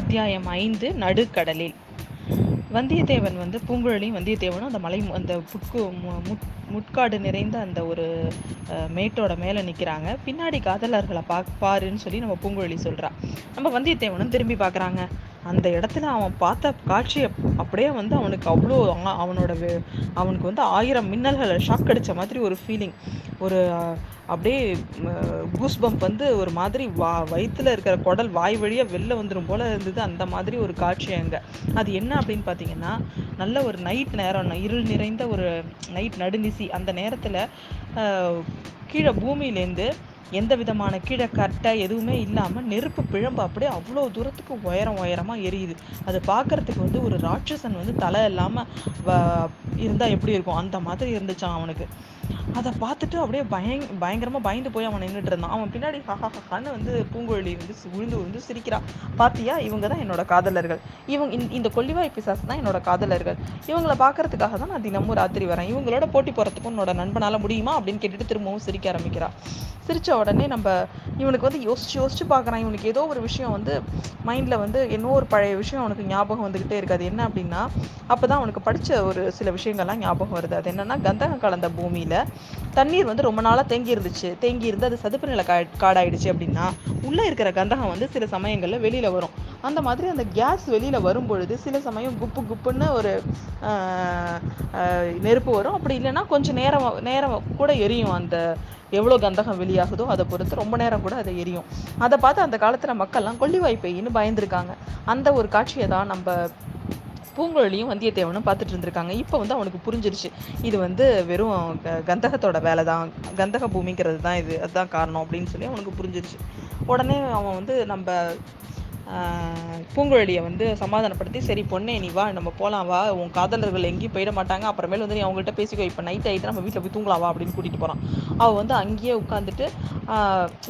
அத்தியாயம் ஐந்து நடுக்கடலில். வந்தியத்தேவன் வந்து பூங்குழலியும் வந்தியத்தேவனும் அந்த மலை அந்த புட்கு முட் முட்காடு நிறைந்த அந்த ஒரு அஹ், மேட்டோட மேலே நிற்கிறாங்க பின்னாடி காதலர்களை பா பாருன்னு சொல்லி நம்ம பூங்குழலி சொல்கிறா நம்ம வந்தியத்தேவனும் திரும்பி பார்க்குறாங்க அந்த இடத்துல அவன் பார்த்த காட்சியை அப்படியே வந்து அவனுக்கு அவ்வளோ அவனோட வே- அவனுக்கு வந்து ஆயிரம் மின்னல்களை ஷாக் அடித்த மாதிரி ஒரு ஃபீலிங் ஒரு அப்படியே கூஸ் பம்ப் வந்து ஒரு மாதிரி வா வயிற்றுல இருக்கிற குடல் வாய் வழியாக வெளில வந்துடும் போல இருந்தது அந்த மாதிரி ஒரு காட்சி அங்கே. அது என்ன அப்படின்னு பார்த்தீங்கன்னா நல்ல ஒரு நைட் நேரம் இருள் நிறைந்த ஒரு நைட் நடுநிசி. அந்த நேரத்தில் கீழே பூமியிலேருந்து எந்த விதமான கீழே கட்டை எதுவுமே இல்லாம நெருப்பு பிழம்பு அப்படியே அவ்வளோ தூரத்துக்கு உயரம் உயரமா எரியுது. அது பார்க்குறதுக்கு வந்து ஒரு ராட்சசன் வந்து தலை இல்லாம வ- இருந்தா எப்படி இருக்கும்? அந்த மாதிரி இருந்துச்சான் அவனுக்கு. அதை பார்த்துட்டு அப்படியே பயங் பயங்கரமாக பயந்து போய் அவன் நின்றுட்டு இருந்தான். அவன் பின்னாடி ஹஹான்னு வந்து பூங்குழலி வந்து விழுந்து விழுந்து சிரிக்கிறா. பாத்தியா? இவங்க தான் என்னோட காதலர்கள். இவங்க இந்த- இந்த கொல்லிவாய் பிசாசு தான் என்னோட காதலர்கள். இவங்கள பார்க்கறதுக்காக தான் நான் தினமும் ராத்திரி வரேன். இவங்களோட போட்டி போகிறதுக்கும் என்னோட நண்பனால முடியுமா? அப்படின்னு கேட்டுட்டு திரும்பவும் சிரிக்க ஆரம்பிக்கிறா. சிரித்த உடனே நம்ம இவனுக்கு வந்து யோசிச்சு யோசிச்சு பார்க்கறான். இவனுக்கு ஏதோ ஒரு விஷயம் வந்து மைண்டில் வந்து என்னோ ஒரு பழைய விஷயம் அவனுக்கு ஞாபகம் வந்துக்கிட்டே இருக்காது என்ன அப்படின்னா அப்போ தான் அவனுக்கு படித்த ஒரு சில விஷயங்கள்லாம் ஞாபகம் வருது. அது என்னென்னா கந்தகம் கலந்த பூமியில் தண்ணீர் வந்து ரொம்ப நாளாக தேங்கி இருந்துச்சு. தேங்கி இருந்து அது சதுப்பு நில கா- காடாயிடுச்சு அப்படின்னா உள்ளே இருக்கிற கந்தகம் வந்து சில சமயங்களில் வெளியில் வரும். அந்த மாதிரி அந்த கேஸ் வெளியில் வரும் பொழுது சில சமயம் குப்பு குப்புன்னு ஒரு நெருப்பு வரும். அப்படி இல்லைன்னா கொஞ்சம் நேரம் நேரம் கூட எரியும் அந்த எவ்வளோ கந்தகம் வெளியாகுதோ அதை பொறுத்து ரொம்ப நேரம் கூட அதை எரியும். அதை பார்த்து அந்த காலத்தில் மக்கள்லாம் கொல்லிவாய் பெய்யின்னு பயந்துருக்காங்க. அந்த ஒரு காட்சியை தான் நம்ம பூங்குழலியும் வந்தியத்தேவனும் பார்த்துட்டு இருந்திருக்காங்க. இப்போ வந்து அவனுக்கு புரிஞ்சிருச்சு. இது வந்து வெறும் க- கந்தகத்தோட வேலை தான் கந்தக பூமிங்கிறது தான் இது. அதுதான் காரணம் அப்படின்னு சொல்லி அவனுக்கு புரிஞ்சிருச்சு. உடனே அவன் வந்து நம்ம பூங்குழலியை வந்து சமாதானப்படுத்தி சரி பொண்ணே நீ வா நம்ம போகலாம் வா. உன் காதலர்கள் எங்கேயும் போயிட மாட்டாங்க. அப்புறமேல வந்து நீ அவங்கள்ட்ட பேசிக்கோ. இப்போ நைட் ஆகிட்டு நம்ம வீட்டில் போய் தூங்கலாம் வா அப்படின்னு கூட்டிகிட்டு போகிறான் அவள் வந்து அங்கேயே உட்காந்துட்டு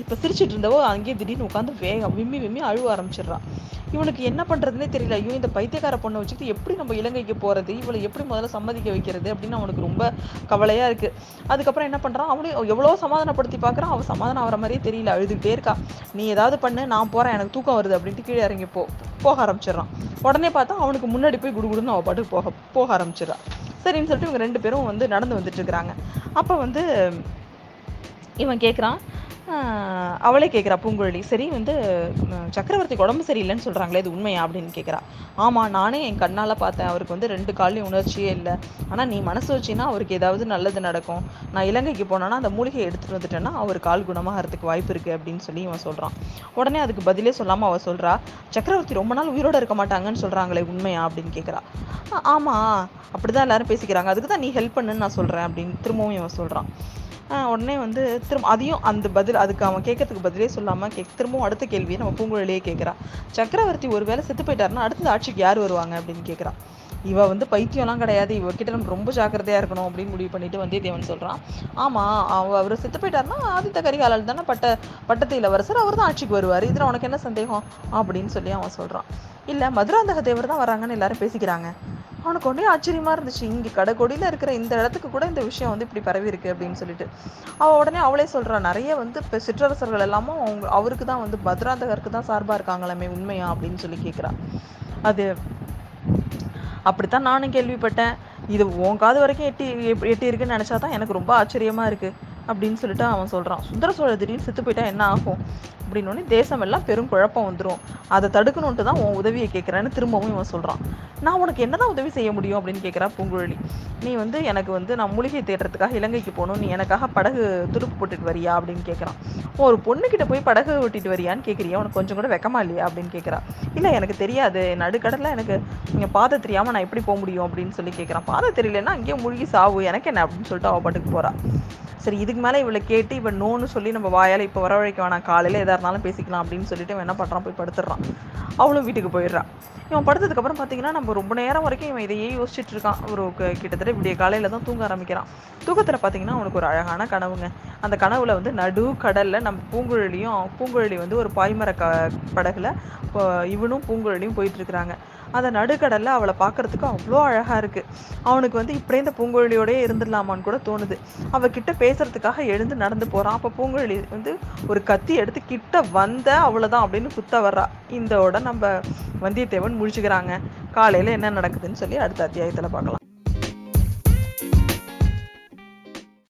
இப்போ சிரிச்சிட்டு இருந்தவோ அங்கேயே திடீர்னு உட்காந்து வேகம் விம்மி விம்மி அழுவ ஆரம்பிச்சிடுறான் இவனுக்கு என்ன பண்ணுறதுனே தெரியல. ஐயோ இந்த பைத்தியக்கார பொண்ணை வச்சுக்கிட்டு எப்படி நம்ம இலங்கைக்கு போகிறது இவளை எப்படி முதல்ல சம்மதிக்க வைக்கிறது? அப்படின்னு அவனுக்கு ரொம்ப கவலையாக இருக்குது அதுக்கப்புறம் என்ன பண்ணுறான் அவனையும் எவ்வளோ சமாதானப்படுத்தி பார்க்குறான். அவள் சமாதானம் ஆகிற மாதிரியே தெரியல. அழுதுகிட்டே இருக்கா. நீ ஏதாவது பண்ணு நான் போகிறேன் எனக்கு தூக்கம் வருது அப்படின்ட்டு கீழே இறங்கி போ போக ஆரம்பிச்சிடறான். உடனே பார்த்தா அவனுக்கு முன்னாடி போய் குடுகுடுன்னு அவ பாட்டுக்கு போக போக ஆரம்பிச்சிடறான் சரின்னு சொல்லிட்டு இவங்க ரெண்டு பேரும் வந்து நடந்து வந்துட்டு இருக்கிறாங்க. அப்ப வந்து இவன் கேட்குறான் அவளே கேட்குறா பூங்குழலி சரி வந்து சக்கரவர்த்தி சக்கரவர்த்திக்கு உடம்பு சரியில்லைன்னு சொல்கிறாங்களே இது உண்மையா? அப்படின்னு கேட்குறா ஆமாம் நானே என் கண்ணால் பார்த்தேன் அவருக்கு வந்து ரெண்டு கால்லையும் உணர்ச்சியே இல்லை. ஆனால் நீ மனசு வச்சின்னா அவருக்கு ஏதாவது நல்லது நடக்கும். நான் இலங்கைக்கு போனேன்னா அந்த மூலிகையை எடுத்துட்டு வந்துட்டேன்னா அவர் கால் குணமாகறதுக்கு வாய்ப்பு இருக்குது அப்படின்னு சொல்லி இவன் சொல்கிறான் உடனே அதுக்கு பதிலே சொல்லாமல் அவள் சொல்கிறா சக்கரவர்த்தி ரொம்ப நாள் உயிரோட இருக்க மாட்டாங்கன்னு சொல்கிறாங்களே உண்மையா? அப்படின்னு கேட்குறா ஆமா அப்படிதான் எல்லாரும் பேசிக்கிறாங்க அதுக்கு தான் நீ ஹெல்ப் பண்ணுன்னு நான் சொல்கிறேன் அப்படின்னு திரும்பவும் இவன் சொல்கிறான் உடனே வந்து திரும்ப அதையும் அந்த பதில் அதுக்கு அவன் கேட்கறதுக்கு பதிலே சொல்லாமல் கேக் திரும்பவும் அடுத்த கேள்வியை நம்ம பூங்குழலியே கேட்குறா. சக்கரவர்த்தி ஒரு வேளை செத்து போயிட்டாருன்னா அடுத்தது ஆட்சிக்கு யார் வருவாங்க அப்படின்னு கேட்குறான் இவ வந்து பைத்தியம்லாம் கிடையாது. இவ நம்ம ரொம்ப ஜாக்கிரதையாக இருக்கணும் அப்படின்னு முடிவு பண்ணிட்டு வந்தியத்தேவன் சொல்கிறான் ஆமாம் அவ அவர் செத்து போயிட்டாருன்னா ஆதித்த கரிகாலன் தானே பட்ட பட்டத்து இளவரசர் அவர் தான் ஆட்சிக்கு வருவார். இதில் உனக்கு என்ன சந்தேகம்? அப்படின்னு சொல்லி அவன் சொல்கிறான் இல்லை மதுராந்தக தேவர் தான் வராங்கன்னு எல்லாரும் பேசிக்கிறாங்க. அவனுக்கு ஒன்றே ஆச்சரியமாக இருந்துச்சு. இங்கே கடைக்கொடியில் இருக்கிற இந்த இடத்துக்கு கூட இந்த விஷயம் வந்து இப்படி பரவி இருக்கு அப்படின்னு சொல்லிட்டு. அவள் உடனே அவளே சொல்கிறான் நிறைய வந்து இப்போ சிற்றரசர்கள் எல்லாமும் அவங்க அவருக்கு தான் வந்து பத்ராந்தகருக்கு தான் சார்பாக இருக்காங்களாமே உண்மையா அப்படின்னு சொல்லி கேக்குறா. அது அப்படித்தான் நானும் கேள்விப்பட்டேன். இது உன் காது வரைக்கும் எட்டி எப்- எட்டி இருக்குன்னு நினச்சா தான் எனக்கு ரொம்ப ஆச்சரியமாக இருக்குது அப்படின்னு சொல்லிட்டு அவன் சொல்கிறான் சுந்தர சோழ திடீர்னு செத்து போயிட்டா என்ன ஆகும்? அப்படின்னோடனே தேசம் எல்லாம் பெரும் குழப்பம் வந்துடும் அதை தடுக்கணுன்ட்டு தான் உன் உதவியை கேட்குறேன்னு திரும்பவும் இவன் சொல்கிறான் நான் உனக்கு என்னதான் உதவி செய்ய முடியும் அப்படின்னு கேட்குறா பூங்குழலி. நீ வந்து எனக்கு வந்து நான் மூலிகை தேடுறதுக்காக இலங்கைக்கு போகணும். நீ எனக்காக படகு துடுப்பு போட்டுட்டு வரியா அப்படின்னு கேட்குறான் ஒரு பொண்ணுக்கிட்ட போய் படகு ஓட்டிட்டு வரியான்னு கேட்குறியா உனக்கு கொஞ்சம் கூட வெக்கமா இல்லையா அப்படின்னு கேட்குறா இல்லை எனக்கு தெரியாது. நடுக்கடலில் எனக்கு இங்கே பாதை தெரியாமல் நான் எப்படி போக முடியும் அப்படின்னு சொல்லி கேட்குறான் பாதை தெரியலன்னா அங்கேயே மூழ்கி சாவு. எனக்கு என்ன அப்படின்னு சொல்லிட்டு அவள் பாட்டுக்கு போகிறான் சரி இதுக்கு மேலே இவளை கேட்டு இவன் நோன்னு சொல்லி நம்ம வாயால் இப்போ வரவழைக்க வேணாம். காலையில் எதாக இருந்தாலும் பேசிக்கலாம் அப்படின்னு சொல்லிட்டு இவன் என்ன பண்ணுறான் போய் படுத்துடுறான். அவளும் வீட்டுக்கு போயிடுறான் இவன் படுத்ததுக்கு அப்புறம் பார்த்தீங்கன்னா நம்ம ரொம்ப நேரம் வரைக்கும் இவன் இதையே யோசிச்சுட்டு இருக்கான். ஒரு கிட்டத்தட்ட விடிய காலையில் தான் தூங்க ஆரம்பிக்கிறான். தூக்கத்தில் பார்த்தீங்கன்னா அவனுக்கு ஒரு அழகான கனவுங்க. அந்த கனவுல வந்து நடு கடலில் நம்ம பூங்குழலியும் பூங்குழலி வந்து ஒரு பாய்மர க படகுல இப்போ இவனும் பூங்குழலியும் போயிட்டு இருக்கிறாங்க. அந்த நடுக்கடலில் அவளை பார்க்கறதுக்கு அவ்வளோ அழகாக இருக்குது அவனுக்கு வந்து இப்படியே இந்த பூங்குழலியோடயே இருந்துடலாமான்னு கூட தோணுது. அவகிட்ட பேசுறதுக்காக எழுந்து நடந்து போகிறான் அப்போ பூங்குழலி வந்து ஒரு கத்தி எடுத்து கிட்ட வந்த அவ்வளோதான் அப்படின்னு குத்த வர்றா. இந்தோட நம்ம வந்தியத்தேவன் முழிச்சுக்கிறாங்க. காலையில் என்ன நடக்குதுன்னு சொல்லி அடுத்த அத்தியாயத்தில் பார்க்கலாம்.